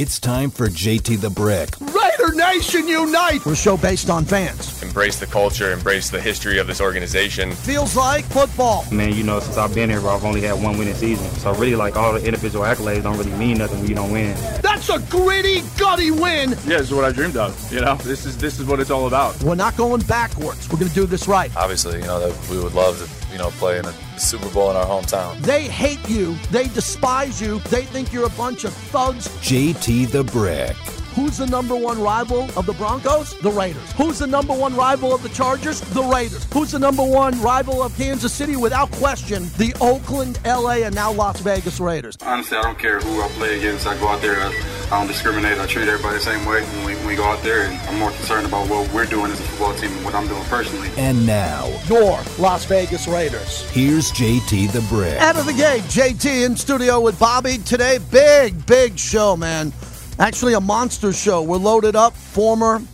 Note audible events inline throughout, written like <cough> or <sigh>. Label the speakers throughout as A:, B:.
A: It's time for JT the Brick.
B: Raider Nation Unite!
C: We're a show based on fans.
D: Embrace the culture, embrace the history of this organization.
C: Feels like football.
E: Man, you know, since I've been here, I've only had one winning season. So really, like, all the individual accolades don't really mean nothing when you don't win.
B: That's a gritty, gutty win!
F: Yeah, this is what I dreamed of. You know, this is this is what it's all about.
C: We're not going backwards. We're going to do this right.
G: Obviously, you know, that we would love to, you know, play in a Super Bowl in our hometown.
C: They hate you. They despise you. They think you're a bunch of thugs.
A: JT the Brick.
C: Who's the number one rival of the Broncos? The Raiders. Who's the number one rival of the Chargers? The Raiders. Who's the number one rival of Kansas City? Without question, the Oakland, LA, and now Las Vegas Raiders.
H: Honestly, I don't care who I play against. I go out there. I, I don't discriminate. I treat everybody the same way when we, when we go out there. And I'm more concerned about what we're doing as a football team and what I'm doing personally.
A: And now,
C: Your Las Vegas Raiders.
A: here's JT the Brick.
C: Out of the gate, JT in studio with Bobby today. Big, big show, man. Actually, a monster show. We're loaded up. Former, and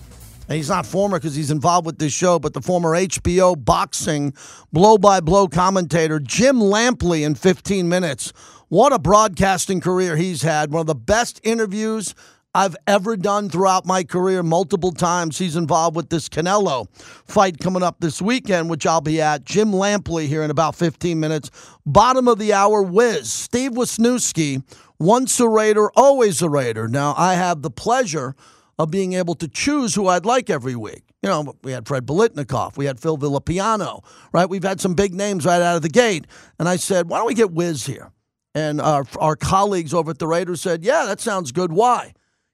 C: he's not former because he's involved with this show, but the former HBO boxing blow by blow commentator, Jim Lampley, in 15 minutes. What a broadcasting career he's had. One of the best interviews I've ever done throughout my career. Multiple times he's involved with this Canelo fight coming up this weekend, which I'll be at. Jim Lampley here in about 15 minutes. Bottom of the hour, Wiz. Steve Wisniewski, once a Raider, always a Raider. Now, I have the pleasure of being able to choose who I'd like every week. You know, we had Fred Biletnikoff, we had Phil Villapiano, right? We've had some big names right out of the gate. And I said, why don't we get Wiz here? And our, our colleagues over at the Raiders said, yeah, that sounds good. Why?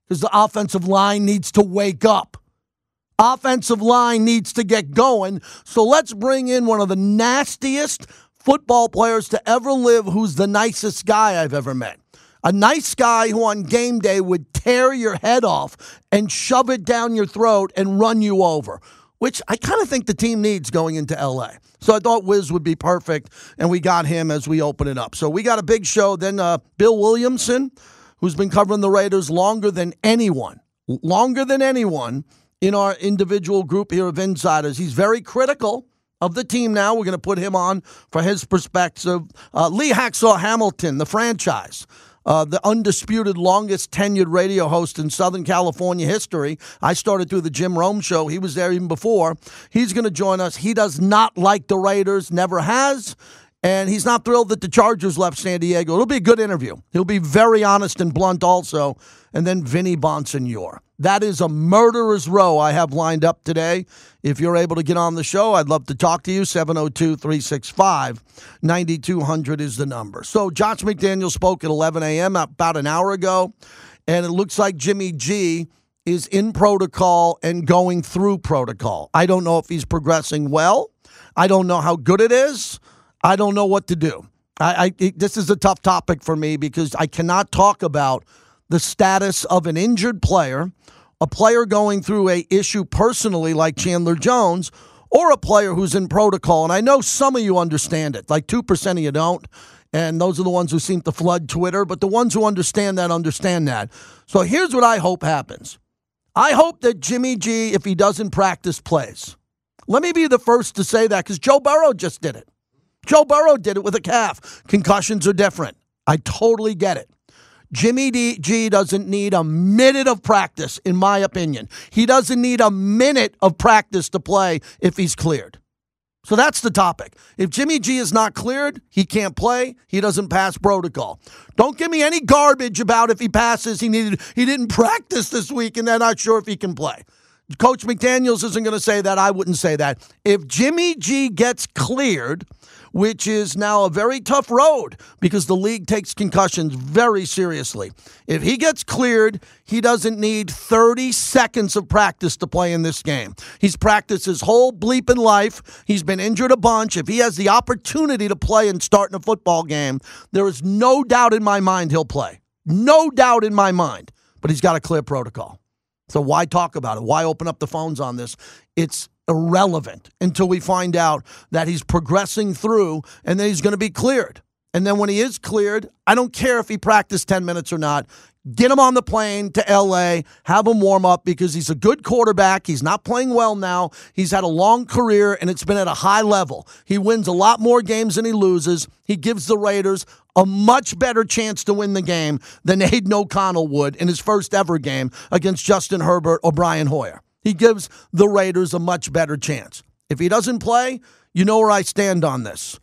C: Because the offensive line needs to wake up. Offensive line needs to get going. So let's bring in one of the nastiest football players to ever live who's the nicest guy I've ever met. A nice guy who on game day would tear your head off and shove it down your throat and run you over, which I kind of think the team needs going into LA. So I thought Wiz would be perfect, and we got him as we open it up. So we got a big show. Then uh, Bill Williamson, who's been covering the Raiders longer than anyone, longer than anyone in our individual group here of insiders. He's very critical of the team now. We're going to put him on for his perspective. Uh, Lee Hacksaw Hamilton, the franchise. Uh, the undisputed longest tenured radio host in Southern California history. I started through the Jim Rome show. He was there even before. He's going to join us. He does not like the Raiders, never has. And he's not thrilled that the Chargers left San Diego. It'll be a good interview. He'll be very honest and blunt also. And then Vinny Bonsignore. That is a murderer's row I have lined up today. If you're able to get on the show, I'd love to talk to you. 702 365 9200 is the number. So, Josh McDaniel spoke at 11 a.m. about an hour ago, and it looks like Jimmy G is in protocol and going through protocol. I don't know if he's progressing well. I don't know how good it is. I don't know what to do. I, I this is a tough topic for me because I cannot talk about the status of an injured player, a player going through a issue personally like Chandler Jones, or a player who's in protocol. And I know some of you understand it, like 2% of you don't. And those are the ones who seem to flood Twitter, but the ones who understand that understand that. So here's what I hope happens I hope that Jimmy G, if he doesn't practice, plays. Let me be the first to say that because Joe Burrow just did it. Joe Burrow did it with a calf. Concussions are different. I totally get it. Jimmy D- G doesn't need a minute of practice, in my opinion. He doesn't need a minute of practice to play if he's cleared. So that's the topic. If Jimmy G is not cleared, he can't play. He doesn't pass protocol. Don't give me any garbage about if he passes. He needed he didn't practice this week and they're not sure if he can play. Coach McDaniels isn't going to say that. I wouldn't say that. If Jimmy G gets cleared, which is now a very tough road because the league takes concussions very seriously. If he gets cleared, he doesn't need 30 seconds of practice to play in this game. He's practiced his whole bleeping life. He's been injured a bunch. If he has the opportunity to play and start in a football game, there is no doubt in my mind he'll play. No doubt in my mind. But he's got a clear protocol. So why talk about it? Why open up the phones on this? It's irrelevant until we find out that he's progressing through and then he's going to be cleared. And then when he is cleared, I don't care if he practiced 10 minutes or not. Get him on the plane to LA, have him warm up because he's a good quarterback. He's not playing well now. He's had a long career and it's been at a high level. He wins a lot more games than he loses. He gives the Raiders a much better chance to win the game than Aidan O'Connell would in his first ever game against Justin Herbert or Brian Hoyer. He gives the Raiders a much better chance. If he doesn't play, you know where I stand on this.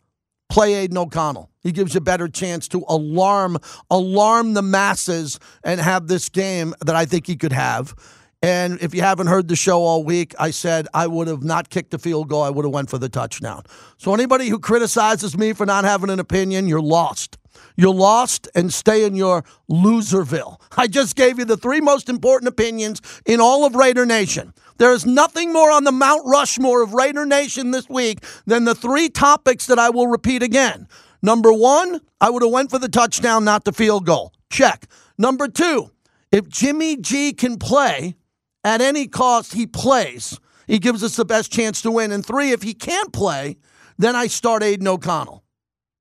C: Play Aidan O'Connell. He gives you a better chance to alarm alarm the masses and have this game that I think he could have. And if you haven't heard the show all week, I said I would have not kicked the field goal. I would have went for the touchdown. So anybody who criticizes me for not having an opinion, you're lost. You're lost and stay in your loserville. I just gave you the three most important opinions in all of Raider Nation. There is nothing more on the Mount Rushmore of Raider Nation this week than the three topics that I will repeat again. Number one, I would have went for the touchdown, not the field goal. Check. Number two, if Jimmy G can play at any cost, he plays. He gives us the best chance to win. And three, if he can't play, then I start Aidan O'Connell.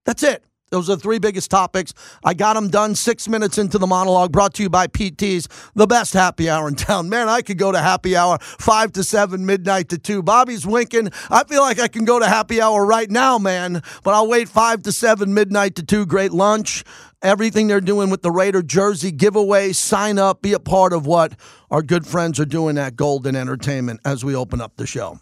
C: That's it. Those are the three biggest topics. I got them done six minutes into the monologue, brought to you by PT's, the best happy hour in town. Man, I could go to happy hour five to seven, midnight to two. Bobby's winking. I feel like I can go to happy hour right now, man, but I'll wait five to seven, midnight to two. Great lunch. Everything they're doing with the Raider jersey giveaway. Sign up, be a part of what our good friends are doing at Golden Entertainment as we open up the show.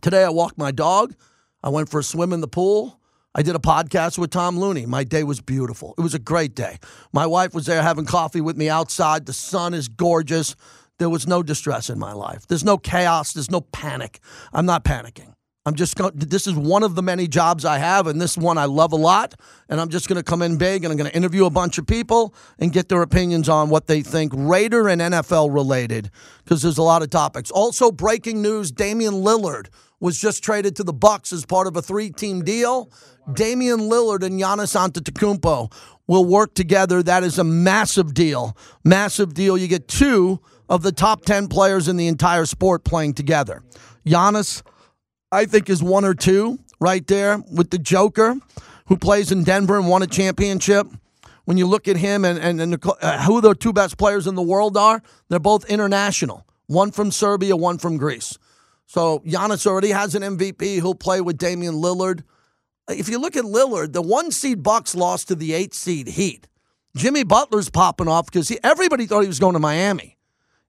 C: Today, I walked my dog. I went for a swim in the pool. I did a podcast with Tom Looney. My day was beautiful. It was a great day. My wife was there having coffee with me outside. The sun is gorgeous. There was no distress in my life. There's no chaos. There's no panic. I'm not panicking. I'm just going. This is one of the many jobs I have, and this one I love a lot. And I'm just going to come in big, and I'm going to interview a bunch of people and get their opinions on what they think Raider and NFL related, because there's a lot of topics. Also, breaking news: Damian Lillard was just traded to the Bucks as part of a three-team deal. Damian Lillard and Giannis Antetokounmpo will work together. That is a massive deal. Massive deal. You get two of the top 10 players in the entire sport playing together. Giannis, I think, is one or two right there with the Joker, who plays in Denver and won a championship. When you look at him and, and, and uh, who the two best players in the world are, they're both international. One from Serbia, one from Greece. So Giannis already has an MVP. He'll play with Damian Lillard if you look at Lillard, the one seed Bucks lost to the eight seed Heat. Jimmy Butler's popping off because everybody thought he was going to Miami.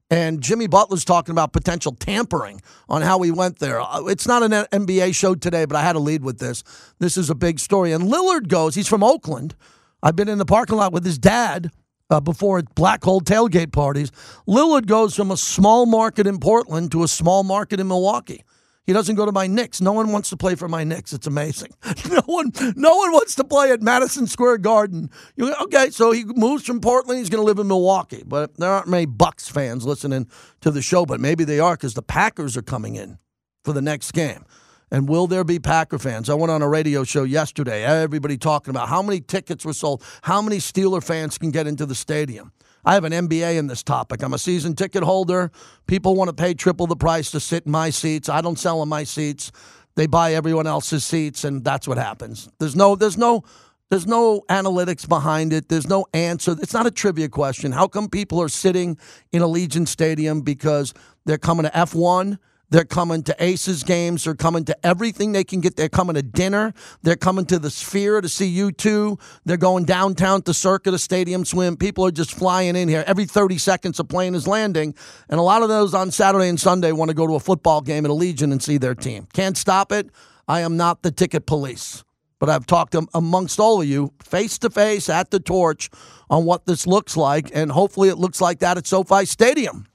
C: And Jimmy Butler's talking about potential tampering on how he went there. Uh, it's not an NBA show today, but I had to lead with this. This is a big story. And Lillard goes, he's from Oakland. I've been in the parking lot with his dad uh, before black hole tailgate parties. Lillard goes from a small market in Portland to a small market in Milwaukee. He doesn't go to my Knicks. No one wants to play for my Knicks. It's amazing. <laughs> No one, no one wants to play at Madison Square Garden. You, okay, so he moves from Portland. He's going to live in Milwaukee. But there aren't many Bucks fans listening to the show. But maybe they are because the Packers are coming in for the next game. And will there be Packer fans? I went on a radio show yesterday. Everybody talking about how many tickets were sold, how many Steeler fans can get into the stadium. I have an MBA in this topic. I'm a season ticket holder. People want to pay triple the price to sit in my seats. I don't sell in my seats. They buy everyone else's seats, and that's what happens. There's no, there's no, there's no analytics behind it. There's no answer. It's not a trivia question. How come people are sitting in Allegiant Stadium because they're coming to F1 they're coming to Aces games. They're coming to everything they can get. They're coming to dinner. They're coming to the Sphere to see U2. They're going downtown to Circa to Stadium Swim. People are just flying in here. Every 30 seconds, a plane is landing. And a lot of those on Saturday and Sunday want to go to a football game at Allegiant and see their team. Can't stop it. I am not the ticket police. But I've talked amongst all of you face to face at the torch on what this looks like. And hopefully it looks like that at SoFi Stadium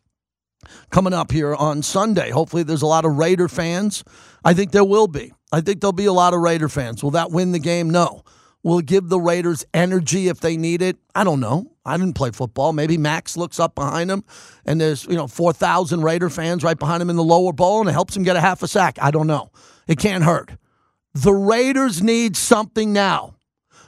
C: coming up here on Sunday. Hopefully, there's a lot of Raider fans. I think there will be. I think there'll be a lot of Raider fans. Will that win the game? No. Will give the Raiders energy if they need it? I don't know. I didn't play football. Maybe Max looks up behind him and there's, you know, 4,000 Raider fans right behind him in the lower bowl and it helps him get a half a sack. I don't know. It can't hurt. The Raiders need something now.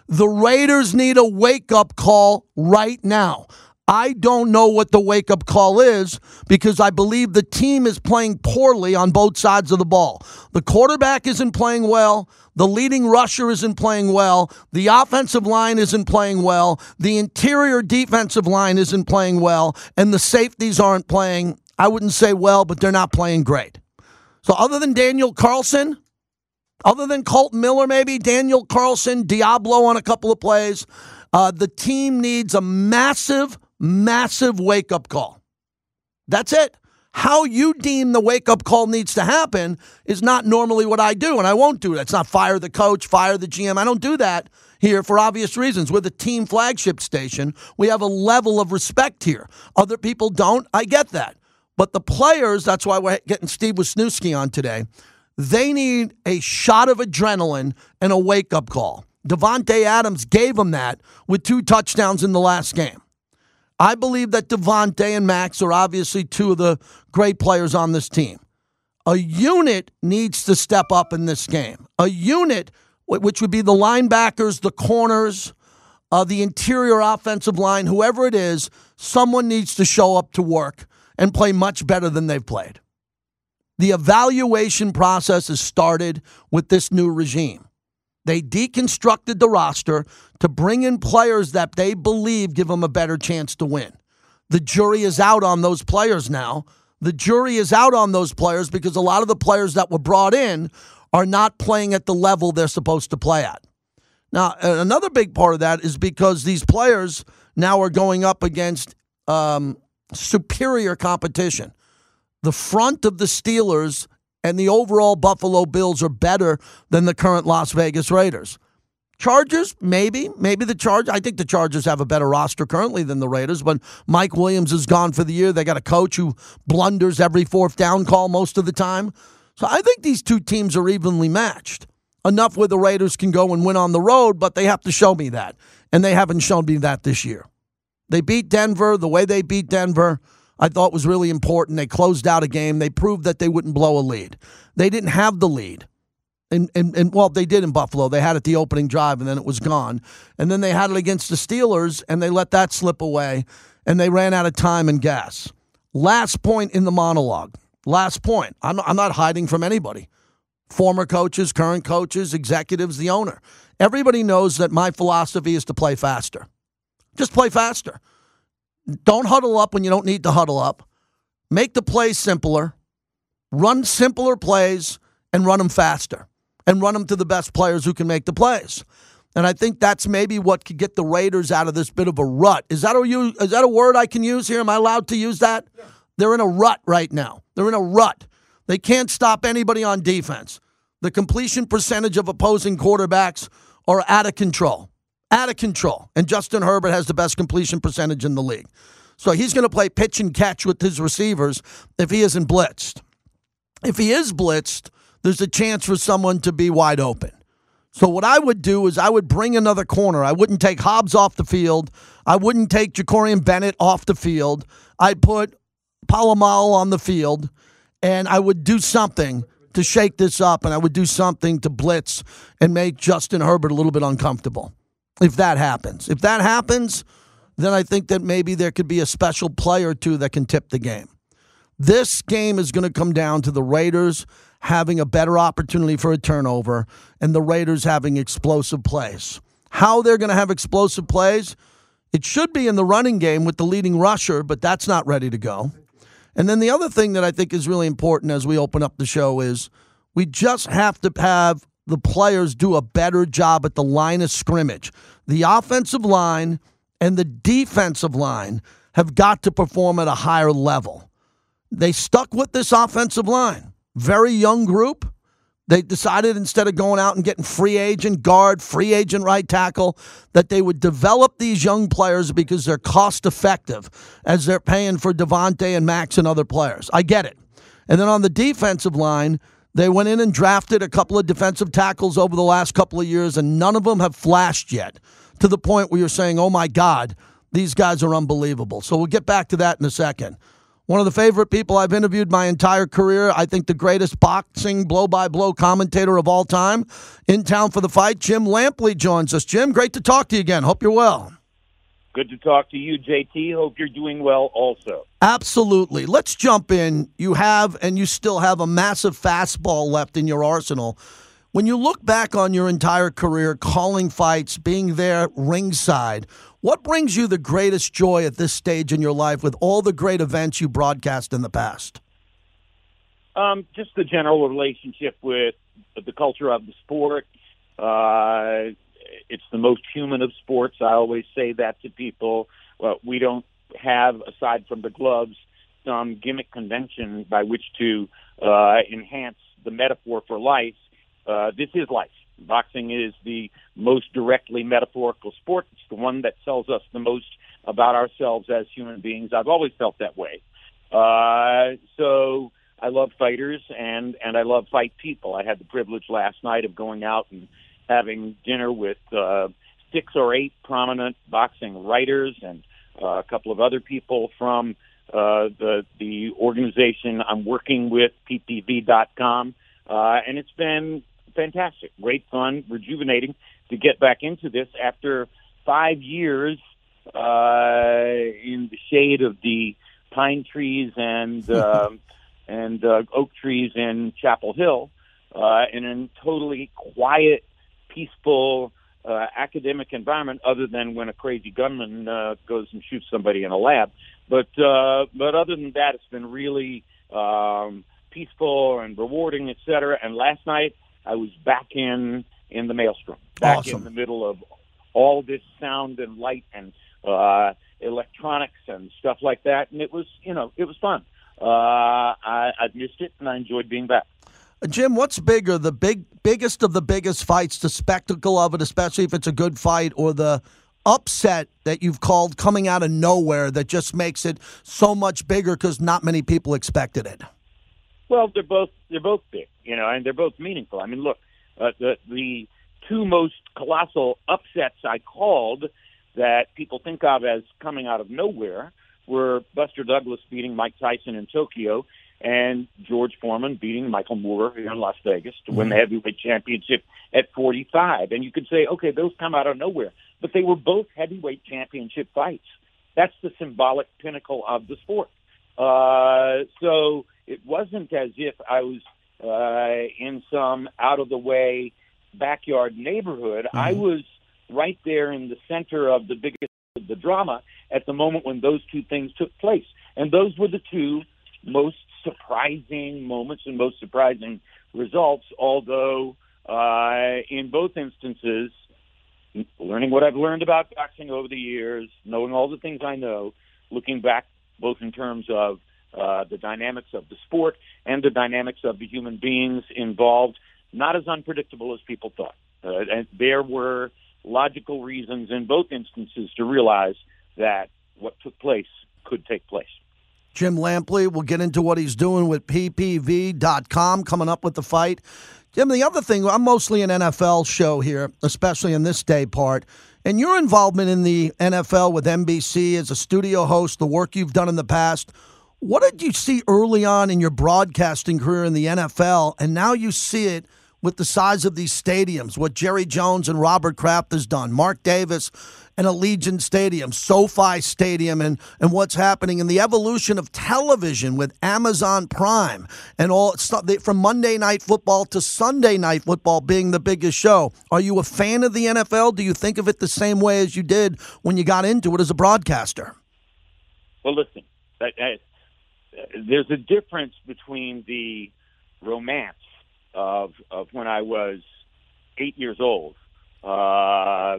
C: The Raiders need a wake up call right now. I don't know what the wake up call is because I believe the team is playing poorly on both sides of the ball. The quarterback isn't playing well. The leading rusher isn't playing well. The offensive line isn't playing well. The interior defensive line isn't playing well. And the safeties aren't playing, I wouldn't say well, but they're not playing great. So, other than Daniel Carlson, other than Colt Miller, maybe Daniel Carlson, Diablo on a couple of plays, uh, the team needs a massive, massive wake up call. That's it. How you deem the wake up call needs to happen is not normally what I do, and I won't do that. It's not fire the coach, fire the GM. I don't do that here for obvious reasons. We're the team flagship station. We have a level of respect here. Other people don't. I get that. But the players, that's why we're getting Steve Wisniewski on today, they need a shot of adrenaline and a wake up call. Davante Adams gave them that with two touchdowns in the last game. I believe that Davante and Max are obviously two of the great players on this team. A unit needs to step up in this game. A unit, which would be the linebackers, the corners, uh, the interior offensive line, whoever it is, someone needs to show up to work and play much better than they've played. The evaluation process has started with this new regime. They deconstructed the roster to bring in players that they believe give them a better chance to win. The jury is out on those players now. The jury is out on those players because a lot of the players that were brought in are not playing at the level they're supposed to play at. Now, another big part of that is because these players now are going up against um, superior competition. The front of the Steelers and the overall Buffalo Bills are better than the current Las Vegas Raiders. Chargers, maybe, maybe the Chargers. I think the Chargers have a better roster currently than the Raiders, but Mike Williams is gone for the year. They got a coach who blunders every fourth down call most of the time. So I think these two teams are evenly matched. Enough where the Raiders can go and win on the road, but they have to show me that. And they haven't shown me that this year. They beat Denver the way they beat Denver. I thought was really important. They closed out a game. They proved that they wouldn't blow a lead. They didn't have the lead. And, and, and well, they did in Buffalo. They had it the opening drive and then it was gone. And then they had it against the Steelers and they let that slip away and they ran out of time and gas. Last point in the monologue. Last point. I'm, I'm not hiding from anybody. Former coaches, current coaches, executives, the owner. Everybody knows that my philosophy is to play faster. Just play faster. Don't huddle up when you don't need to huddle up. Make the plays simpler. Run simpler plays and run them faster and run them to the best players who can make the plays. And I think that's maybe what could get the Raiders out of this bit of a rut. Is that a is that a word I can use here? Am I allowed to use that? Yeah. They're in a rut right now. They're in a rut. They can't stop anybody on defense. The completion percentage of opposing quarterbacks are out of control out of control. And Justin Herbert has the best completion percentage in the league. So he's going to play pitch and catch with his receivers if he isn't blitzed. If he is blitzed, there's a chance for someone to be wide open. So what I would do is I would bring another corner. I wouldn't take Hobbs off the field. I wouldn't take Jakorian Bennett off the field. I'd put Polamalu on the field, and I would do something to shake this up, and I would do something to blitz and make Justin Herbert a little bit uncomfortable if that happens. If that happens, then I think that maybe there could be a special play or two that can tip the game. This game is going to come down to the Raiders having a better opportunity for a turnover and the Raiders having explosive plays. How they're going to have explosive plays, it should be in the running game with the leading rusher, but that's not ready to go. And then the other thing that I think is really important as we open up the show is we just have to have the players do a better job at the line of scrimmage. The offensive line and the defensive line have got to perform at a higher level. They stuck with this offensive line. Very young group. They decided instead of going out and getting free agent guard, free agent right tackle, that they would develop these young players because they're cost effective as they're paying for Davante and Max and other players. I get it. And then on the defensive line, they went in and drafted a couple of defensive tackles over the last couple of years, and none of them have flashed yet to the point where you're saying, oh my God, these guys are unbelievable. So we'll get back to that in a second. One of the favorite people I've interviewed my entire career. I think the greatest boxing blow by blow commentator of all time. In town for the fight, Jim Lampley joins us. Jim, great to talk to you again. Hope you're well.
I: Good to talk to you, JT. Hope you're doing well also.
C: Absolutely. Let's jump in. You have, and you still have, a massive fastball left in your arsenal. When you look back on your entire career, calling fights, being there ringside, what brings you the greatest joy at this stage in your life with all the great events you broadcast in the past?
I: Um, just the general relationship with the culture of the sport. Uh, it's the most human of sports. I always say that to people. Well, we don't have, aside from the gloves, some gimmick convention by which to uh, enhance the metaphor for life. Uh, this is life. Boxing is the most directly metaphorical sport. It's the one that tells us the most about ourselves as human beings. I've always felt that way. Uh, so I love fighters and and I love fight people. I had the privilege last night of going out and having dinner with uh, six or eight prominent boxing writers and uh, a couple of other people from uh, the the organization I'm working with, PPV.com, uh, and it's been fantastic, great fun, rejuvenating to get back into this after five years uh, in the shade of the pine trees and uh, <laughs> and uh, oak trees in Chapel Hill, uh, in a totally quiet peaceful uh, academic environment, other than when a crazy gunman uh, goes and shoots somebody in a lab. But uh, but other than that, it's been really um, peaceful and rewarding, et cetera. And last night, I was back in in the maelstrom, back
C: Awesome.
I: in the middle of all this sound and light and uh, electronics and stuff like that, and it was you know it was fun. Uh, I, I missed it, and I enjoyed being back.
C: Jim, what's bigger, the big biggest of the biggest fights, the spectacle of it, especially if it's a good fight, or the upset that you've called coming out of nowhere that just makes it so much bigger because not many people expected it?
I: Well, they're both they're both big, you know, and they're both meaningful. I mean, look, uh, the the two most colossal upsets I called that people think of as coming out of nowhere were Buster Douglas beating Mike Tyson in Tokyo and George Foreman beating Michael Moorer here in Las Vegas to win the heavyweight championship at 45. And you could say, okay, those come out of nowhere, but they were both heavyweight championship fights. That's the symbolic pinnacle of the sport. Uh, so it wasn't as if I was uh, in some out of the way backyard neighborhood. I was right there in the center of the biggest of the drama at the moment when those two things took place. And those were the two most surprising moments and most surprising results, although uh, in both instances, learning what I've learned about boxing over the years, knowing all the things I know, looking back both in terms of uh, the dynamics of the sport and the dynamics of the human beings involved, not as unpredictable as people thought. Uh, and there were logical reasons in both instances to realize that what took place could take place.
C: Jim Lampley. We'll get into what he's doing with PPV.com coming up with the fight. Jim, the other thing, I'm mostly an NFL show here, especially in this day part. And your involvement in the NFL with NBC as a studio host, the work you've done in the past, what did you see early on in your broadcasting career in the NFL? And now you see it with the size of these stadiums, what Jerry Jones and Robert Kraft has done, Mark Davis and Allegiant Stadium, SoFi Stadium, and, and what's happening in the evolution of television with Amazon Prime and all stuff from Monday Night Football to Sunday Night Football being the biggest show. Are you a fan of the NFL? Do you think of it the same way as you did when you got into it as a broadcaster?
I: Well, listen, I, I, there's a difference between the romance of of when I was eight years old, uh,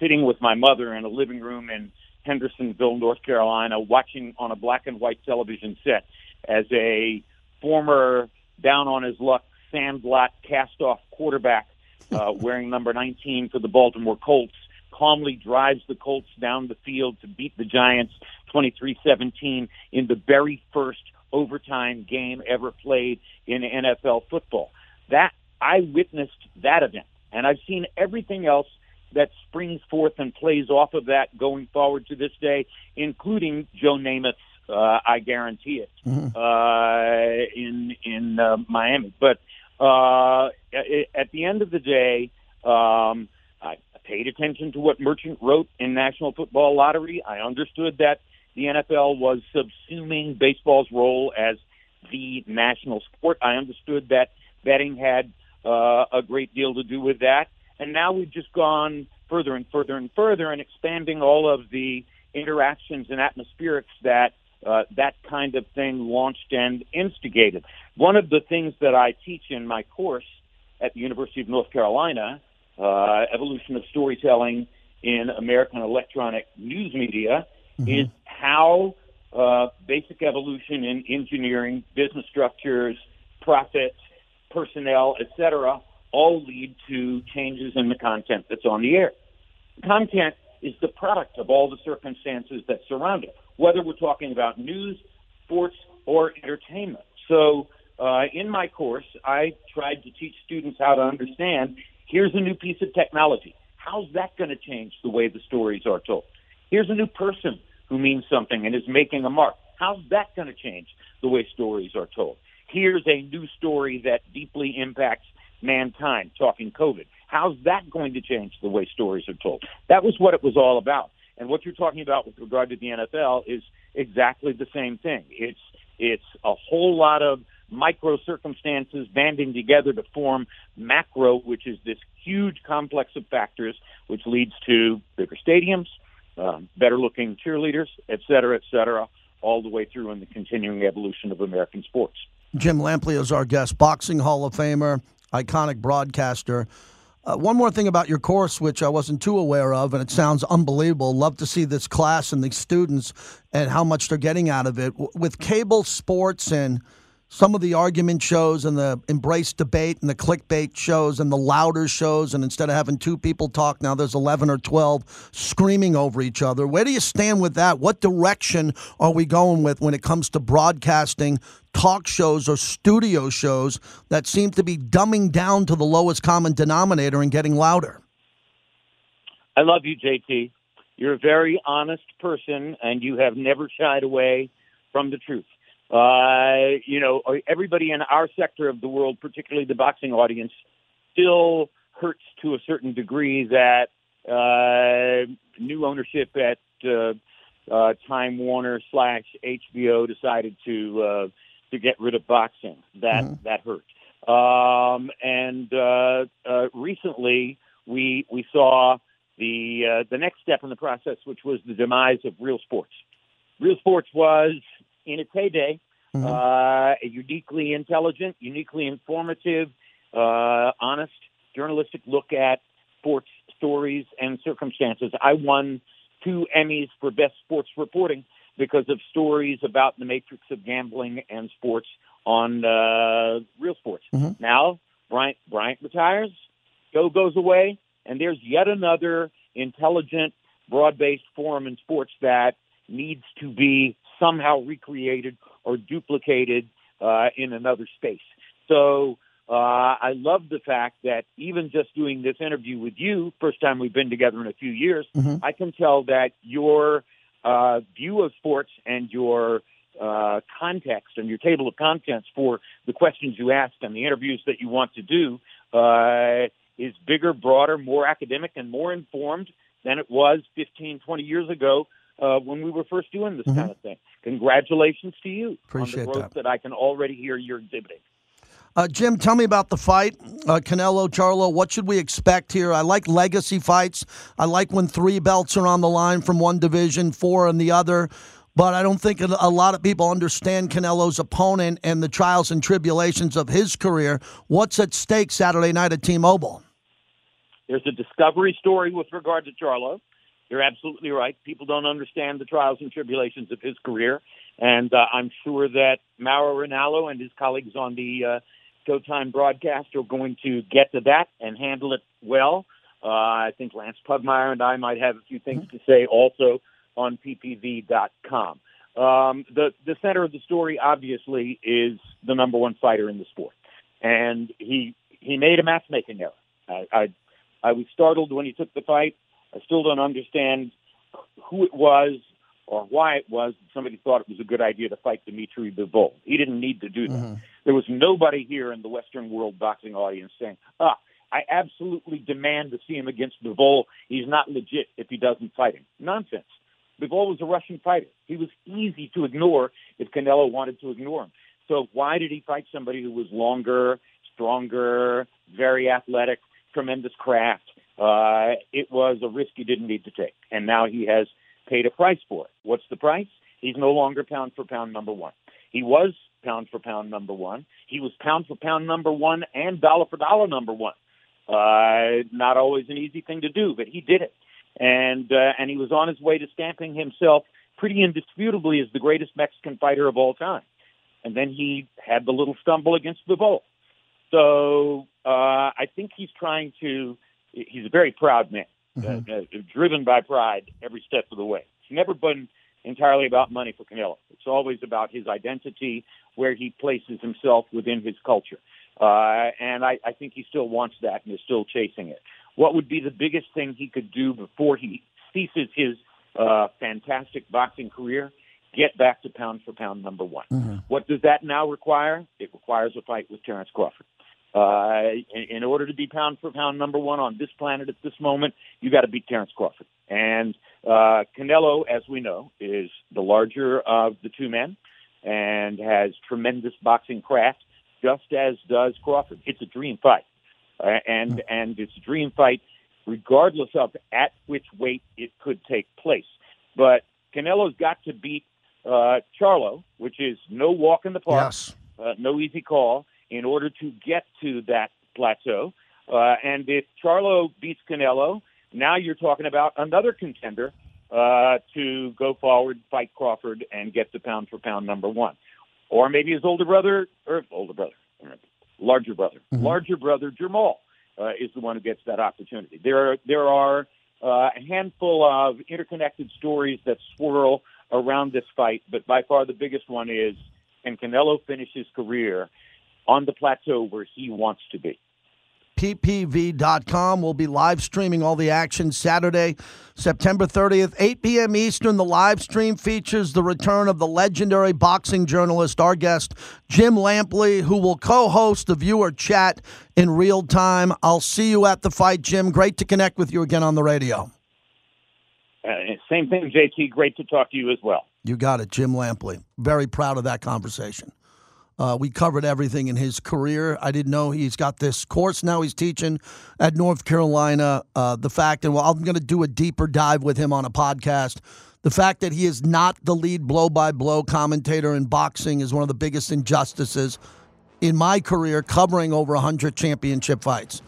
I: sitting with my mother in a living room in Hendersonville, North Carolina, watching on a black and white television set as a former down on his luck sandlot cast off quarterback uh, <laughs> wearing number 19 for the Baltimore Colts calmly drives the Colts down the field to beat the Giants 23-17 in the very first overtime game ever played in NFL football. That I witnessed that event, and I've seen everything else that springs forth and plays off of that going forward to this day, including Joe Namath's uh, "I Guarantee It" uh, in in uh, Miami. But uh, at, at the end of the day, um, I, paid attention to what Merchant wrote in National Football Lottery. I understood that the NFL was subsuming baseball's role as the national sport. I understood that betting had uh, a great deal to do with that. And now we've just gone further and further and further and expanding all of the interactions and atmospherics that uh, that kind of thing launched and instigated. One of the things that I teach in my course at the University of North Carolina, uh, Evolution of Storytelling in American Electronic News Media, mm-hmm. is how uh, basic evolution in engineering, business structures, profits, personnel, etc., all lead to changes in the content that's on the air. Content is the product of all the circumstances that surround it, whether we're talking about news, sports, or entertainment. So, uh, in my course, I tried to teach students how to understand here's a new piece of technology. How's that going to change the way the stories are told? Here's a new person who means something and is making a mark. How's that going to change the way stories are told? Here's a new story that deeply impacts mankind, talking COVID. How's that going to change the way stories are told? That was what it was all about. And what you're talking about with regard to the NFL is exactly the same thing. It's it's a whole lot of micro circumstances banding together to form macro, which is this huge complex of factors, which leads to bigger stadiums, um, better looking cheerleaders, et cetera, et cetera, all the way through in the continuing evolution of American sports.
C: Jim Lampley is our guest, boxing Hall of Famer, iconic broadcaster. Uh, one more thing about your course, which I wasn't too aware of, and it sounds unbelievable. Love to see this class and these students and how much they're getting out of it. With cable sports and some of the argument shows and the embrace debate and the clickbait shows and the louder shows and instead of having two people talk now there's 11 or 12 screaming over each other. Where do you stand with that? What direction are we going with when it comes to broadcasting talk shows or studio shows that seem to be dumbing down to the lowest common denominator and getting louder?
I: I love you jt you're a very honest person and you have never shied away from the truth uh, you know, everybody in our sector of the world, particularly the boxing audience, still hurts to a certain degree that uh, new ownership at uh, uh, Time Warner slash HBO decided to uh, to get rid of boxing. That mm-hmm. that hurt. Um, and uh, uh, recently, we we saw the uh, the next step in the process, which was the demise of Real Sports. Real Sports was in its heyday, mm-hmm. uh, a uniquely intelligent, uniquely informative, uh, honest, journalistic look at sports stories and circumstances. I won two Emmys for best sports reporting because of stories about the matrix of gambling and sports on uh, real sports. Mm-hmm. Now, Bryant Bryant retires, Joe goes away, and there's yet another intelligent, broad-based forum in sports that needs to be somehow recreated or duplicated uh, in another space. So uh, I love the fact that even just doing this interview with you, first time we've been together in a few years, mm-hmm. I can tell that your uh, view of sports and your uh, context and your table of contents for the questions you ask and the interviews that you want to do uh, is bigger, broader, more academic, and more informed than it was 15, 20 years ago uh, when we were first doing this mm-hmm. kind of thing. Congratulations to you
C: Appreciate
I: on the growth
C: that.
I: that I can already hear you're exhibiting.
C: Uh, Jim, tell me about the fight. Uh, Canelo, Charlo, what should we expect here? I like legacy fights. I like when three belts are on the line from one division, four in the other. But I don't think a lot of people understand Canelo's opponent and the trials and tribulations of his career. What's at stake Saturday night at T Mobile?
I: There's a discovery story with regard to Charlo. You're absolutely right. People don't understand the trials and tribulations of his career, and uh, I'm sure that Mauro Ranallo and his colleagues on the uh, Showtime broadcast are going to get to that and handle it well. Uh, I think Lance Pugmire and I might have a few things to say also on ppv.com. Um, the the center of the story obviously is the number one fighter in the sport, and he he made a matchmaking error. I, I I was startled when he took the fight. I still don't understand who it was or why it was that somebody thought it was a good idea to fight Dimitri Bivol. He didn't need to do that. Mm-hmm. There was nobody here in the Western world boxing audience saying, ah, I absolutely demand to see him against Bivol. He's not legit if he doesn't fight him. Nonsense. Bivol was a Russian fighter. He was easy to ignore if Canelo wanted to ignore him. So why did he fight somebody who was longer, stronger, very athletic, tremendous craft? Uh, it was a risk he didn't need to take, and now he has paid a price for it. What's the price? He's no longer pound for pound number one. He was pound for pound number one. He was pound for pound number one and dollar for dollar number one. Uh, not always an easy thing to do, but he did it, and uh, and he was on his way to stamping himself pretty indisputably as the greatest Mexican fighter of all time. And then he had the little stumble against Bivol. So uh, I think he's trying to. He's a very proud man, mm-hmm. uh, uh, driven by pride every step of the way. It's never been entirely about money for Canelo. It's always about his identity, where he places himself within his culture. Uh, and I, I think he still wants that and is still chasing it. What would be the biggest thing he could do before he ceases his uh, fantastic boxing career? Get back to pound for pound number one. Mm-hmm. What does that now require? It requires a fight with Terrence Crawford. Uh, in, in order to be pound for pound number one on this planet at this moment, you got to beat Terrence Crawford. And uh, Canelo, as we know, is the larger of the two men and has tremendous boxing craft, just as does Crawford. It's a dream fight, uh, and and it's a dream fight, regardless of at which weight it could take place. But Canelo's got to beat uh, Charlo, which is no walk in the park,
C: yes.
I: uh, no easy call in order to get to that plateau. Uh, and if Charlo beats Canelo, now you're talking about another contender uh, to go forward, fight Crawford, and get the pound for pound number one. Or maybe his older brother, or older brother, larger brother, mm-hmm. larger brother Jermall uh, is the one who gets that opportunity. There are there are uh, a handful of interconnected stories that swirl around this fight, but by far the biggest one is can Canelo finish his career on the plateau where he wants to be.
C: PPV.com. We'll be live streaming all the action Saturday, September 30th, 8 p.m. Eastern. The live stream features the return of the legendary boxing journalist, our guest, Jim Lampley, who will co host the viewer chat in real time. I'll see you at the fight, Jim. Great to connect with you again on the radio.
I: Uh, same thing, JT. Great to talk to you as well.
C: You got it, Jim Lampley. Very proud of that conversation. Uh, we covered everything in his career. I didn't know he's got this course now he's teaching at North Carolina. Uh, the fact, and well, I'm going to do a deeper dive with him on a podcast. The fact that he is not the lead blow by blow commentator in boxing is one of the biggest injustices in my career covering over 100 championship fights.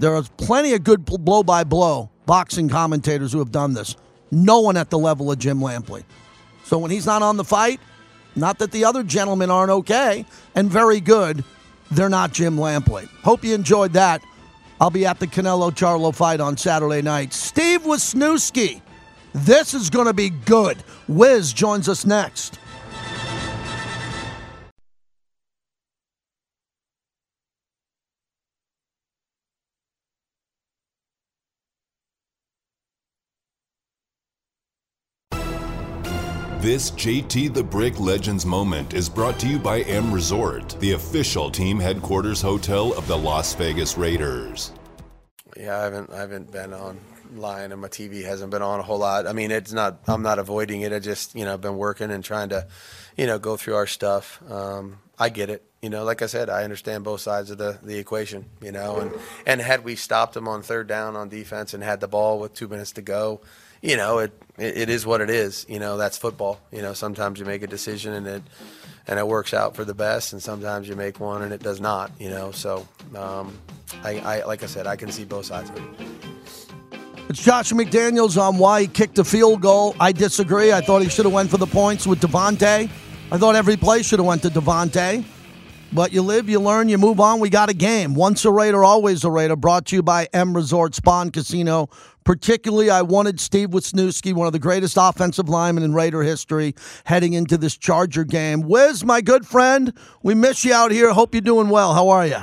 C: There are plenty of good blow by blow boxing commentators who have done this. No one at the level of Jim Lampley. So when he's not on the fight, not that the other gentlemen aren't okay and very good. They're not Jim Lampley. Hope you enjoyed that. I'll be at the Canelo Charlo fight on Saturday night. Steve Wisniewski. This is going to be good. Wiz joins us next.
J: This JT the Brick Legends moment is brought to you by M Resort, the official team headquarters hotel of the Las Vegas Raiders.
K: Yeah, I haven't I haven't been online and my TV hasn't been on a whole lot. I mean, it's not I'm not avoiding it. I just, you know, been working and trying to, you know, go through our stuff. Um, I get it. You know, like I said, I understand both sides of the, the equation, you know, and, and had we stopped them on third down on defense and had the ball with two minutes to go, you know, it, it, it is what it is. You know, that's football. You know, sometimes you make a decision and it and it works out for the best, and sometimes you make one and it does not. You know, so um, I, I like I said, I can see both sides of it.
C: It's Josh McDaniels on why he kicked a field goal. I disagree. I thought he should have went for the points with Davante. I thought every play should have went to Davante. But you live, you learn, you move on. We got a game. Once a Raider, always a Raider. Brought to you by M Resort Spawn Casino. Particularly, I wanted Steve Wisniewski, one of the greatest offensive linemen in Raider history, heading into this Charger game. Wiz, my good friend, we miss you out here. Hope you're doing well. How are you?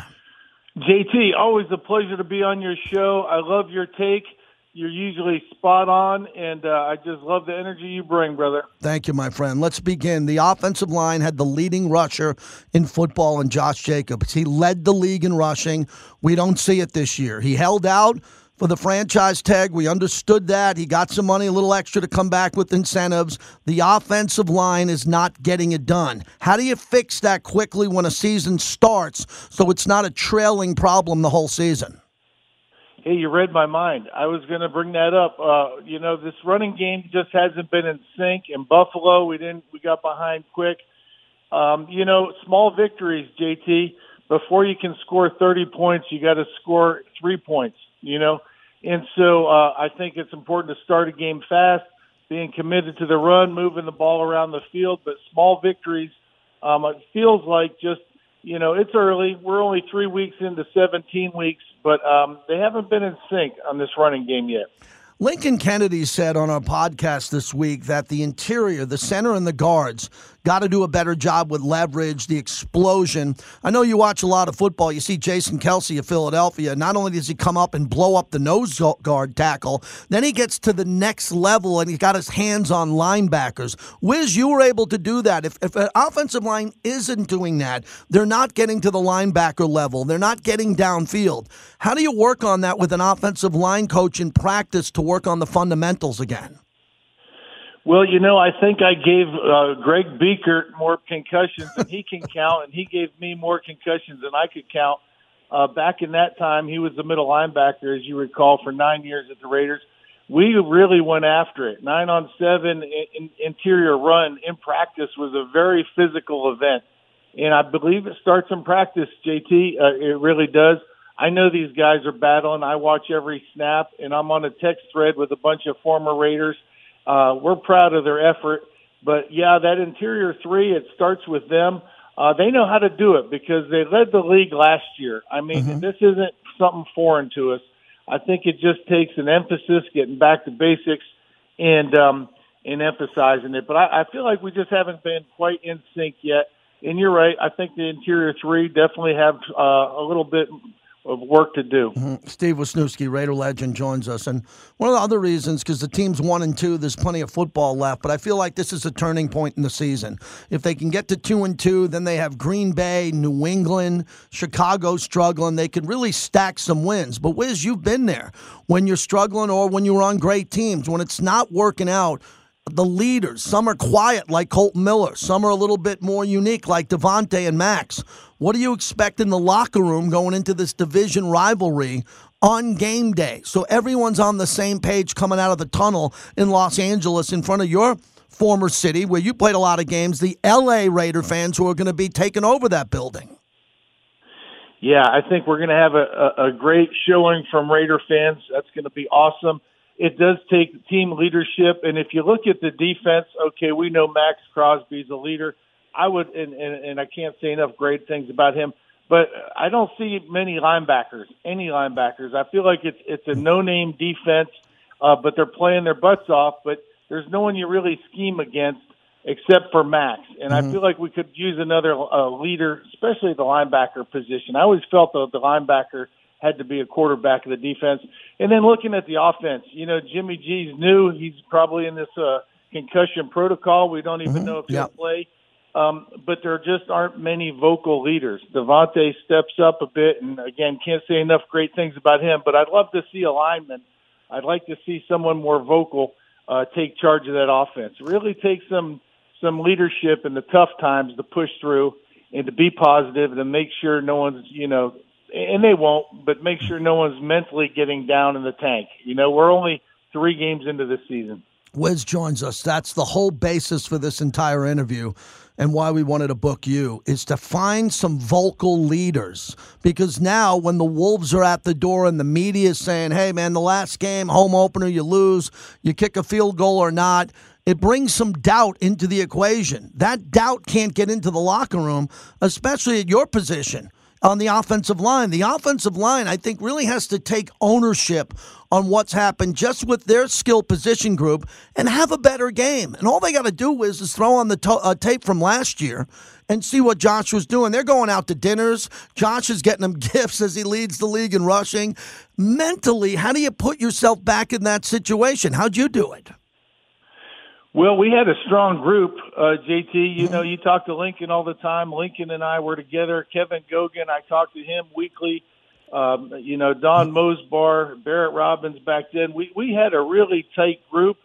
L: JT, always a pleasure to be on your show. I love your take. You're usually spot on, and uh, I just love the energy you bring, brother.
C: Thank you, my friend. Let's begin. The offensive line had the leading rusher in football in Josh Jacobs. He led the league in rushing. We don't see it this year. He held out for the franchise tag. We understood that. He got some money, a little extra to come back with incentives. The offensive line is not getting it done. How do you fix that quickly when a season starts so it's not a trailing problem the whole season?
L: Hey, you read my mind. I was going to bring that up. Uh, you know, this running game just hasn't been in sync. In Buffalo, we didn't. We got behind quick. Um, you know, small victories, JT. Before you can score 30 points, you got to score three points. You know, and so uh, I think it's important to start a game fast, being committed to the run, moving the ball around the field. But small victories, um, it feels like just you know, it's early. We're only three weeks into 17 weeks, but um, they haven't been in sync on this running game yet.
C: Lincoln Kennedy said on our podcast this week that the interior, the center, and the guards got to do a better job with leverage, the explosion. I know you watch a lot of football. You see Jason Kelce of Philadelphia. Not only does he come up and blow up the nose guard tackle, then he gets to the next level and he's got his hands on linebackers. Wiz, you were able to do that. If, if an offensive line isn't doing that, they're not getting to the linebacker level, they're not getting downfield. How do you work on that with an offensive line coach in practice to work on the fundamentals again?
L: Well, you know, I think I gave uh, Greg Biekert more concussions than he can count, and he gave me more concussions than I could count. Uh, back in that time, he was the middle linebacker, as you recall, for nine years at the Raiders. We really went after it. Nine on seven in, in, interior run in practice was a very physical event, and I believe it starts in practice. JT, uh, it really does. I know these guys are battling. I watch every snap, and I'm on a text thread with a bunch of former Raiders uh, we're proud of their effort. But yeah, that interior three, it starts with them. Uh, they know how to do it because they led the league last year. I mean, mm-hmm. this isn't something foreign to us. I think it just takes an emphasis, getting back to basics, and um, and emphasizing it. But I, I feel like we just haven't been quite in sync yet. And you're right. I think the interior three definitely have uh, a little bit of work to do.
C: Mm-hmm. Steve Wisniewski, Raider legend, joins us. And one of the other reasons, because the team's one and two, there's plenty of football left, but I feel like this is a turning point in the season. If they can get to two and two, then they have Green Bay, New England, Chicago struggling. They could really stack some wins. But Wiz, you've been there when you're struggling or when you're on great teams. When it's not working out, the leaders. Some are quiet, like Kolton Miller. Some are a little bit more unique, like Davante and Max. What do you expect in the locker room going into this division rivalry on game day? So everyone's on the same page coming out of the tunnel in Los Angeles in front of your former city where you played a lot of games, the LA Raider fans who are going to be taking over that building.
L: Yeah, I think we're going to have a, a, a great showing from Raider fans. That's going to be awesome it does take team leadership. And if you look at the defense, okay, we know Maxx Crosby's a leader. I would, and, and, and I can't say enough great things about him, but I don't see many linebackers, any linebackers. I feel like it's it's a no-name defense, uh, but they're playing their butts off. But there's no one you really scheme against except for Max. And mm-hmm. I feel like we could use another uh, leader, especially the linebacker position. I always felt that the linebacker had to be a quarterback of the defense. And then looking at the offense, you know, Jimmy G's new. He's probably in this uh, concussion protocol. We don't even mm-hmm. know if he'll play. Um, but there just aren't many vocal leaders. Davante steps up a bit, and again, can't say enough great things about him. But I'd love to see a lineman. I'd like to see someone more vocal uh, take charge of that offense. Really take some some leadership in the tough times to push through and to be positive and to make sure no one's you know and they won't, but make sure no one's mentally getting down in the tank. You know, we're only three games into the season.
C: Wiz joins us. That's the whole basis for this entire interview and why we wanted to book you is to find some vocal leaders. Because now, when the Wolves are at the door and the media is saying, hey, man, the last game, home opener, you lose, you kick a field goal or not, it brings some doubt into the equation. That doubt can't get into the locker room, especially at your position on the offensive line. The offensive line, I think, really has to take ownership on what's happened just with their skill position group and have a better game. And all they got to do is, is throw on the to- uh, tape from last year and see what Josh was doing. They're going out to dinners. Josh is getting them <laughs> gifts as he leads the league in rushing. Mentally, how do you put yourself back in that situation? How'd you do it?
L: Well, we had a strong group, uh, JT. You know, you talk to Lincoln all the time. Lincoln and I were together. Kevin Gogan, I talked to him weekly. Um, you know, Don Mosebar, Barrett Robbins back then. We we had a really tight group,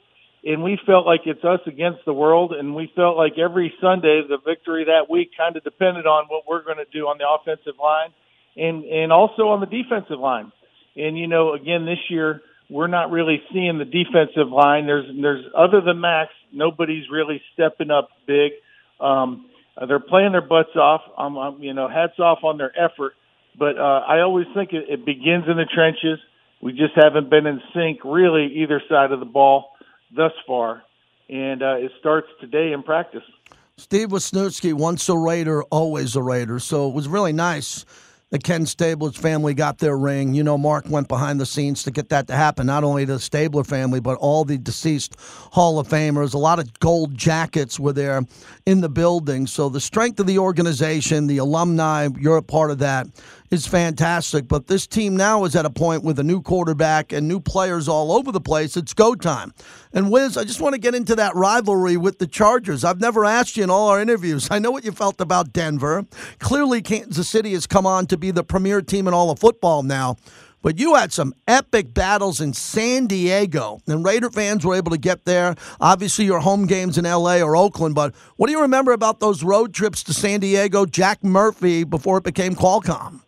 L: and we felt like it's us against the world. And we felt like every Sunday, the victory that week kind of depended on what we're going to do on the offensive line, and and also on the defensive line. And you know, again this year we're not really seeing the defensive line. There's there's other than Max, nobody's really stepping up big. Um, they're playing their butts off. Um, um, you know, hats off on their effort. But uh, I always think it, it begins in the trenches. We just haven't been in sync really either side of the ball thus far, and uh, it starts today in practice.
C: Steve Wisniewski, once a Raider, always a Raider. So it was really nice the Ken Stabler's family got their ring. You know, Mark went behind the scenes to get that to happen, not only the Stabler family, but all the deceased Hall of Famers. A lot of gold jackets were there in the building. So the strength of the organization, the alumni, you're a part of that is fantastic. But this team now is at a point with a new quarterback and new players all over the place. It's go time. And Wiz, I just want to get into that rivalry with the Chargers. I've never asked you in all our interviews. I know what you felt about Denver. Clearly, Kansas City has come on to be the premier team in all of football now. But you had some epic battles in San Diego, and Raider fans were able to get there. Obviously, your home games in LA or Oakland, but what do you remember about those road trips to San Diego, Jack Murphy, before it became Qualcomm?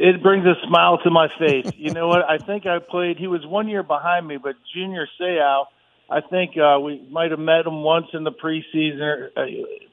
L: It brings a smile to my face. <laughs> you know what? I think I played. He was one year behind me, but Junior Seau, I think uh, we might have met him once in the preseason, uh,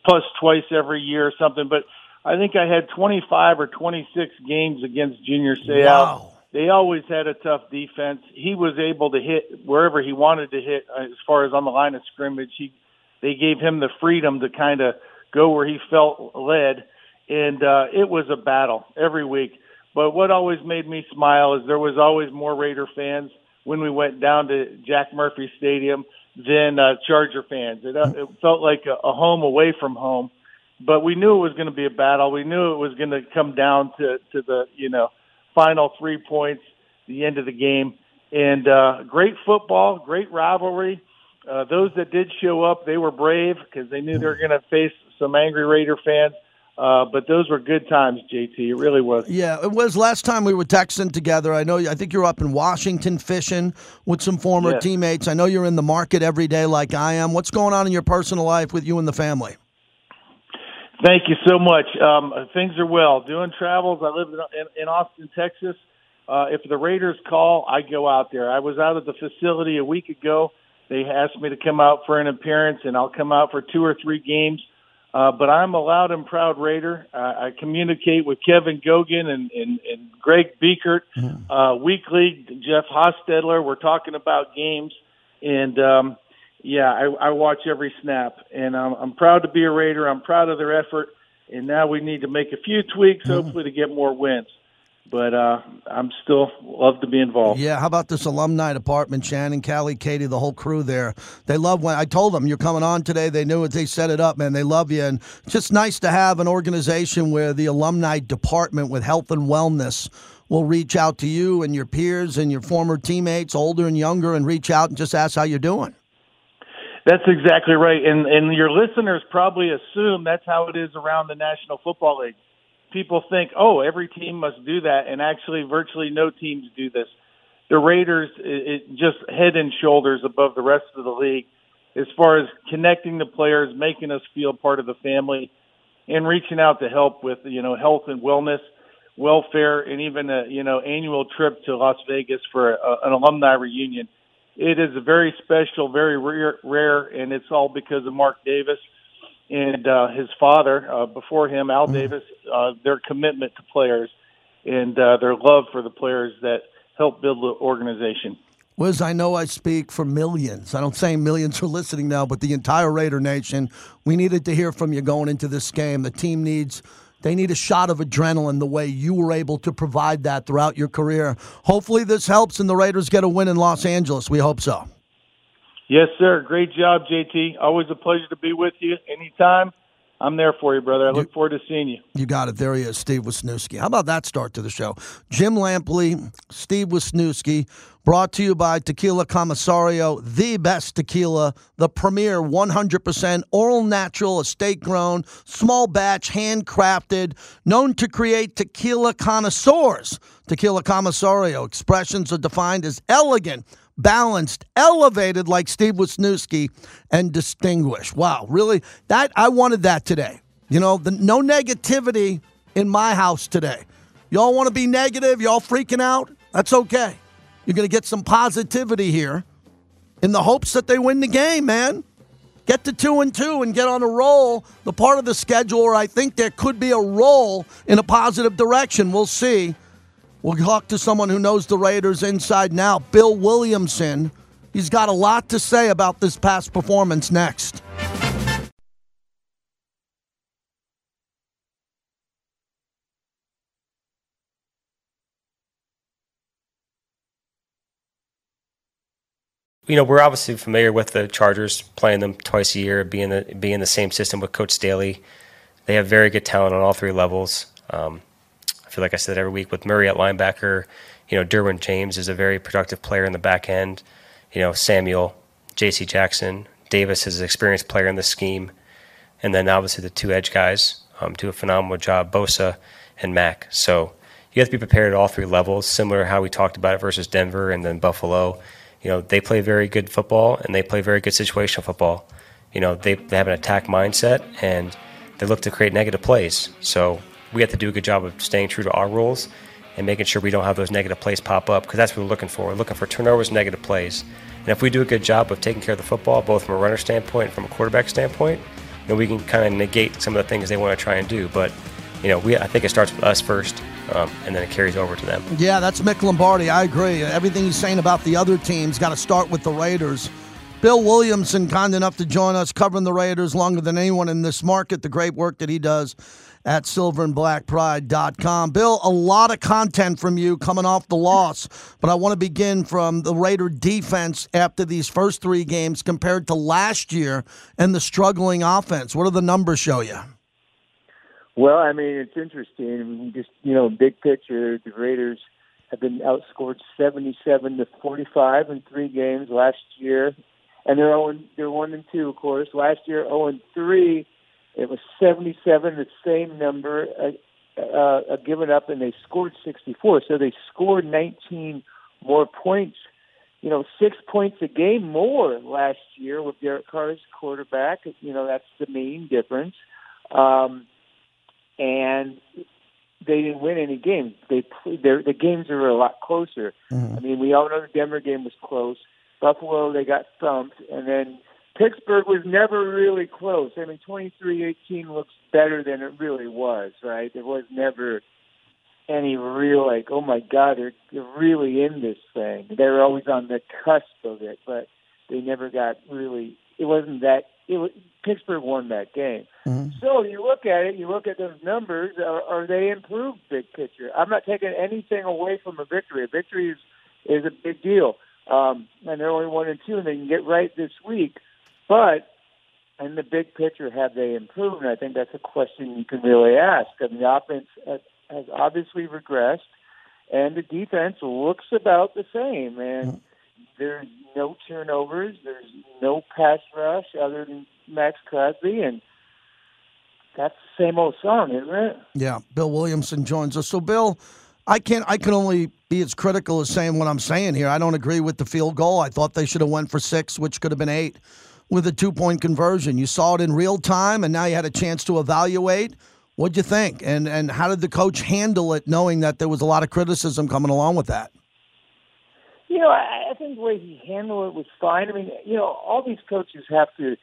L: plus twice every year or something. But I think I had 25 or 26 games against Junior Seau.
C: Wow.
L: They always had a tough defense. He was able to hit wherever he wanted to hit, uh, as far as on the line of scrimmage. He, they gave him the freedom to kind of go where he felt led, and uh, it was a battle every week but what always made me smile is there was always more Raider fans when we went down to Jack Murphy Stadium than uh, Charger fans. It, uh, it felt like a, a home away from home. But we knew it was going to be a battle. We knew it was going to come down to to the you know final three points, the end of the game, and uh, great football, great rivalry. Uh, those that did show up, they were brave because they knew they were going to face some angry Raider fans. Uh, but those were good times, JT. It really was.
C: Yeah, it was last time we were texting together. I know. I think you're up in Washington fishing with some former
L: Yes.
C: teammates. I know you're in the market every day, like I am. What's going on in your personal life with you and the family?
L: Thank you so much. Um, things are well. Doing travels. I live in, in Austin, Texas. Uh, if the Raiders call, I go out there. I was out at the facility a week ago. They asked me to come out for an appearance, and I'll come out for two or three games. Uh, but I'm a loud and proud Raider. Uh, I communicate with Kevin Gogan and, and, and Greg Biekert uh, weekly. Jeff Hostetler. We're talking about games, and um, yeah, I, I watch every snap, and I'm, I'm proud to be a Raider. I'm proud of their effort, and now we need to make a few tweaks, hopefully, to get more wins. But uh, I'm still love to be involved.
C: Yeah, how about this alumni department, Shannon, Callie, Katie, the whole crew there? They love when I told them you're coming on today. They knew it. They set it up, man. They love you, and just nice to have an organization where the alumni department with health and wellness will reach out to you and your peers and your former teammates, older and younger, and reach out and just ask how you're doing.
L: That's exactly right. And and your listeners probably assume that's how it is around the National Football League. People think, "Oh, every team must do that." And actually virtually no teams do this. The Raiders it, it just head and shoulders above the rest of the league as far as connecting the players, making us feel part of the family and reaching out to help with, you know, health and wellness, welfare and even a, you know, annual trip to Las Vegas for a, an alumni reunion it is very special, very rare, rare, and it's all because of Mark Davis and uh, his father uh, before him, Al Davis. Uh, their commitment to players and uh, their love for the players that help build the organization.
C: Wiz, I know I speak for millions. I don't say millions are listening now, but the entire Raider Nation. We needed to hear from you going into this game. The team needs They need a shot of adrenaline the way you were able to provide that throughout your career. Hopefully, this helps and the Raiders get a win in Los Angeles. We hope so.
L: Yes, sir. Great job, JT. Always a pleasure to be with you. Anytime. I'm there for you, brother. I look forward to seeing you.
C: You got it. There he is, Steve Wisniewski. How about that start to the show? Jim Lampley, Steve Wisniewski, brought to you by Tequila Comisario, the best tequila, the premier 100% oral natural, estate grown, small batch, handcrafted, known to create tequila connoisseurs. Tequila Comisario expressions are defined as elegant balanced, elevated like Steve Wisniewski, and distinguished. Wow, really? That I wanted that today. You know, the, no negativity in my house today. Y'all want to be negative? Y'all freaking out? That's okay. You're going to get some positivity here in the hopes that they win the game, man. Get to two and two and get on a roll. The part of the schedule where I think there could be a roll in a positive direction. We'll see. We'll talk to someone who knows the Raiders inside now, Bill Williamson. He's got a lot to say about this past performance next.
M: you know, we're obviously familiar with the Chargers, playing them twice a year, being the being the same system with Coach Staley. They have very good talent on all three levels. Um, Like I said every week with Murray at linebacker. You know, Derwin James is a very productive player in the back end. You know, Samuel, J.C. Jackson, Davis is an experienced player in the scheme, and then obviously the two edge guys um, do a phenomenal job, Bosa and Mack. So you have to be prepared at all three levels, similar to how we talked about it versus Denver and then Buffalo you know, they play very good football and they play very good situational football. You know, they, they have an attack mindset and they look to create negative plays. So we have to do a good job of staying true to our rules and making sure we don't have those negative plays pop up because that's what we're looking for. We're looking for turnovers, negative plays. And if we do a good job of taking care of the football, both from a runner standpoint and from a quarterback standpoint, then we can kind of negate some of the things they want to try and do. But, you know, we I think it starts with us first um, and then it carries over to them.
C: Yeah, that's Mick Lombardi. I agree. Everything he's saying about the other teams got to start with the Raiders. Bill Williamson, kind enough to join us, covering the Raiders longer than anyone in this market. The great work that he does at silverandblackpride.com. Bill, a lot of content from you coming off the loss, but I want to begin from the Raider defense after these first three games compared to last year and the struggling offense. What do the numbers show you?
N: Well, I mean, it's interesting. Just you know, big picture, the Raiders have been outscored seventy-seven to forty-five in three games last year, and they're oh, they're one and two, of course. Last year, zero oh and three. It was seventy-seven, the same number uh, uh, given up, and they scored sixty-four. So they scored nineteen more points. You know, six points a game more last year with Derek Carr's quarterback. You know, that's the main difference. Um, and they didn't win any games. They their the games are a lot closer. Mm-hmm. I mean, we all know the Denver game was close. Buffalo they got thumped, and then Pittsburgh was never really close. I mean, twenty three eighteen looks better than it really was, right? There was never any real like, oh my God, they're, they're really in this thing. They were always on the cusp of it, but they never got really. It wasn't that it was, Pittsburgh won that game. Mm-hmm. So you look at it, you look at those numbers. Are, are they improved? Big picture. I'm not taking anything away from a victory. A victory is is a big deal, um, and they're only one and two, and they can get right this week. But in the big picture, have they improved? And I think that's a question you can really ask. I mean, the offense has, obviously regressed, and the defense looks about the same. And mm-hmm there's no turnovers. There's no pass rush other than Maxx Crosby, and that's the same old song, isn't it?
C: Yeah. Bill Williamson joins us. So, Bill, I can't. I can only be as critical as saying what I'm saying here. I don't agree with the field goal. I thought they should have went for six, which could have been eight, with a two point conversion. You saw it in real time, and now you had a chance to evaluate. What'd you think? And and how did the coach handle it, knowing that there was a lot of criticism coming along with that?
N: You know, I, I think the way he handled it was fine. I mean, you know, all these coaches have to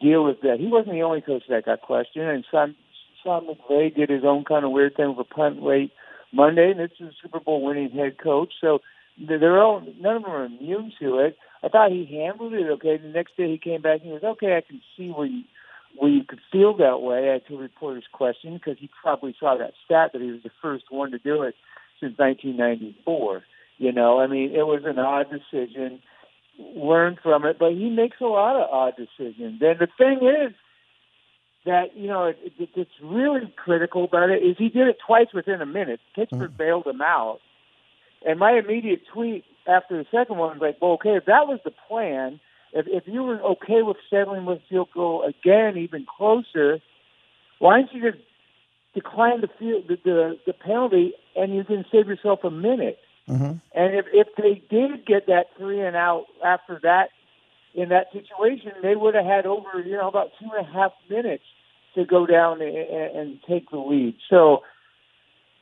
N: deal with that. He wasn't the only coach that got questioned, and Sean, Sean McVay did his own kind of weird thing with a punt late Monday, and is a Super Bowl winning head coach. So they're all none of them are immune to it. I thought he handled it okay. The next day he came back and he was okay. I can see where you well, you could feel that way, I to reporter's question, because he probably saw that stat that he was the first one to do it since 1994. You know, I mean, it was an odd decision. Learn from it, but he makes a lot of odd decisions. And the thing is that you know it, it, it's really critical about it is he did it twice within a minute. Pittsburgh mm-hmm. bailed him out, and my immediate tweet after the second one was like, "Well, okay, if that was the plan." if, if you were okay with settling with field goal again, even closer, why don't you just decline the field the the, the penalty and you can save yourself a minute?
C: Mm-hmm.
N: And if if they did get that three and out after that in that situation, they would have had over you know about two and a half minutes to go down and, and take the lead. So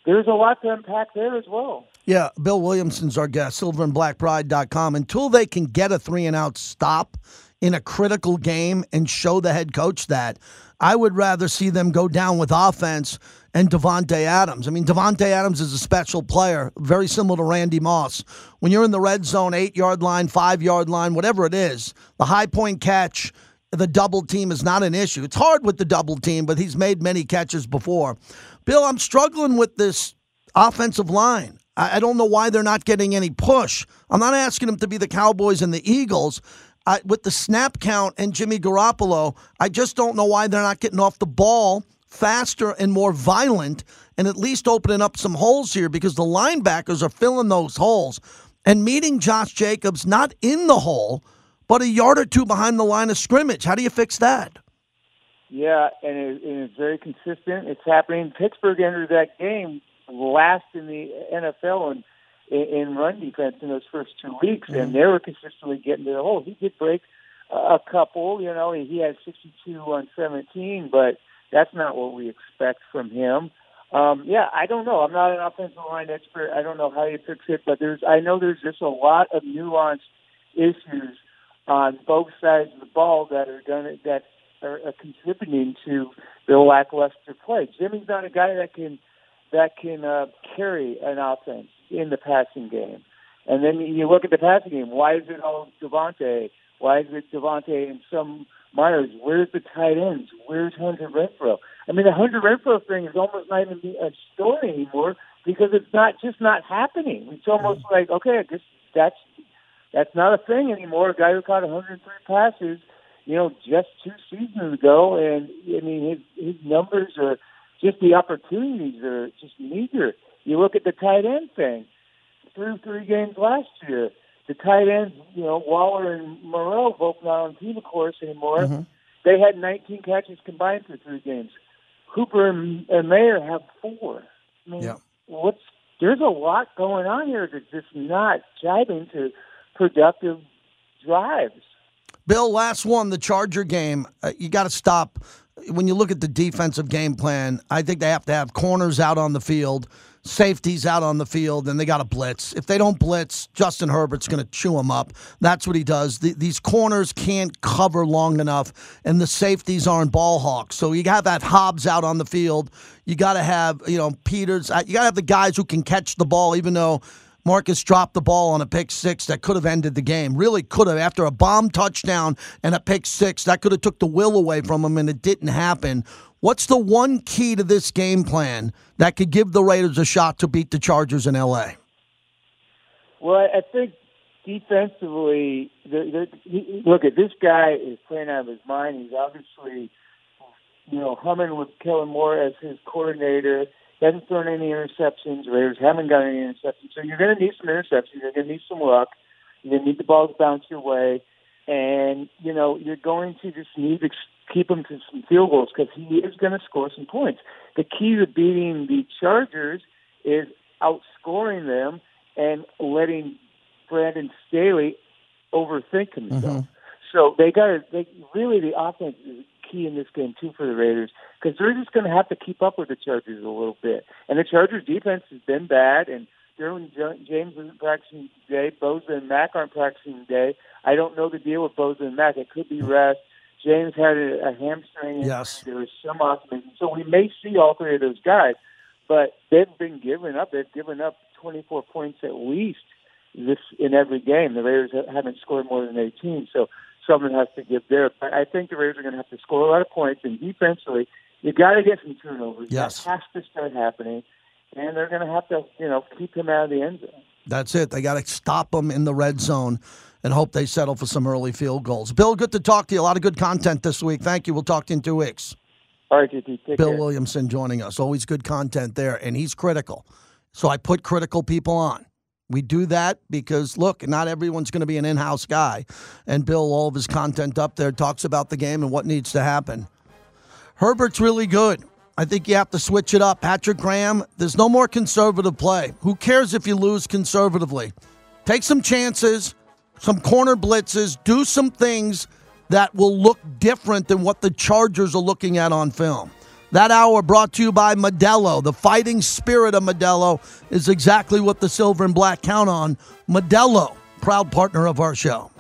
N: there's a lot to unpack there as well.
C: Yeah, Bill Williamson's our guest, silverandblackpride.com. Until they can get a three and out stop in a critical game and show the head coach that, I would rather see them go down with offense and Davante Adams. I mean, Davante Adams is a special player, very similar to Randy Moss. When you're in the red zone, eight yard line, five yard line, whatever it is, the high point catch, the double team is not an issue. It's hard with the double team, but he's made many catches before. Bill, I'm struggling with this offensive line. I, don't know why they're not getting any push. I'm not asking them to be the Cowboys and the Eagles. Uh, with the snap count and Jimmy Garoppolo, I just don't know why they're not getting off the ball faster and more violent and at least opening up some holes here because the linebackers are filling those holes and meeting Josh Jacobs not in the hole, but a yard or two behind the line of scrimmage. How do you fix that?
N: Yeah, and, it, and it's very consistent. It's happening. Pittsburgh entered that game last in the NFL in, in run defense in those first two weeks, mm-hmm. and they were consistently getting to the hole. He did break a couple, you know, he had 62 on 17, but that's not what we expect from him. Um, yeah, I don't know. I'm not an offensive line expert. I don't know how you fix it, but there's I know there's just a lot of nuanced issues on both sides of the ball that are done that are, are contributing to the lackluster play. Jimmy's not a guy that can that can uh, carry an offense in the passing game. And then you look at the passing game. Why is it all Davante? Why is it Davante and some Meyers? Where's the tight ends? Where's Hunter Renfrow? I mean, the Hunter Renfrow thing is almost not even a story anymore because it's not just not happening. It's almost like okay, I guess that's that's not a thing anymore. A guy who caught 103 passes, you know, just two seasons ago, and I mean his his numbers are just the opportunities are just meager. You look at the tight end thing. Through three games last year, the tight ends, you know, Waller and Moreau, both not on team, of course, anymore. Mm-hmm. They had 19 catches combined for three games. Hooper and, and Mayer have four. I mean,
C: yeah.
N: what's there's a lot going on here that's just not jiving to productive drives.
C: Bill, last one, the Charger game. Uh, you got to stop when you look at the defensive game plan, I think they have to have corners out on the field, safeties out on the field, and they got to blitz. If they don't blitz, Justin Herbert's going to chew them up. That's what he does. The, these corners can't cover long enough, and the safeties aren't ball hawks. So you got that Hobbs out on the field. You got to have you know Peters. Uh, you got to have the guys who can catch the ball, even though Marcus dropped the ball on a pick six that could have ended the game. Really could have. After a bomb touchdown and a pick six, that could have took the will away from him, and it didn't happen. What's the one key to this game plan that could give the Raiders a shot to beat the Chargers in L.A.?
N: Well, I think defensively, the, the, look at this guy is playing out of his mind. He's obviously, you know, humming with Kellen Moore as his coordinator hasn't thrown any interceptions. Raiders haven't got any interceptions. So you're going to need some interceptions. You're going to need some luck. You're going to need the ball to bounce your way. And, you know, you're going to just need to keep him to some field goals because he is going to score some points. The key to beating the Chargers is outscoring them and letting Brandon Staley overthink himself. Mm-hmm. So they got to, they really, the offense is key in this game too for the Raiders because they're just going to have to keep up with the Chargers a little bit. And the Chargers defense has been bad, and Derwin James isn't practicing today. Bosa and Mack aren't practicing today. I don't know the deal with Bosa and Mack. It could be rest. James had a, a hamstring.
C: Yes.
N: There was some optimism. So we may see all three of those guys, but they've been giving up. They've given up 24 points at least this in every game. The Raiders haven't scored more than 18. So someone has to give there. But I think the Raiders are going to have to score a lot of points, and defensively, you got to get some turnovers.
C: Yes.
N: That has to start happening, and they're going to have to, you know, keep him out of the end zone.
C: That's it. They got to stop them in the red zone and hope they settle for some early field goals. Bill, good to talk to you. A lot of good content this week. Thank you. We'll talk to you in two weeks.
N: All right, JT,
C: Bill
N: care.
C: Williamson joining us. Always good content there, and he's critical. So I put critical people on. We do that because, look, not everyone's going to be an in house guy. And Bill, all of his content up there talks about the game and what needs to happen. Herbert's really good. I think you have to switch it up. Patrick Graham, there's no more conservative play. Who cares if you lose conservatively? Take some chances, some corner blitzes, do some things that will look different than what the Chargers are looking at on film. That hour brought to you by Modelo. The fighting spirit of Modelo is exactly what the silver and black count on. Modelo, proud partner of our show.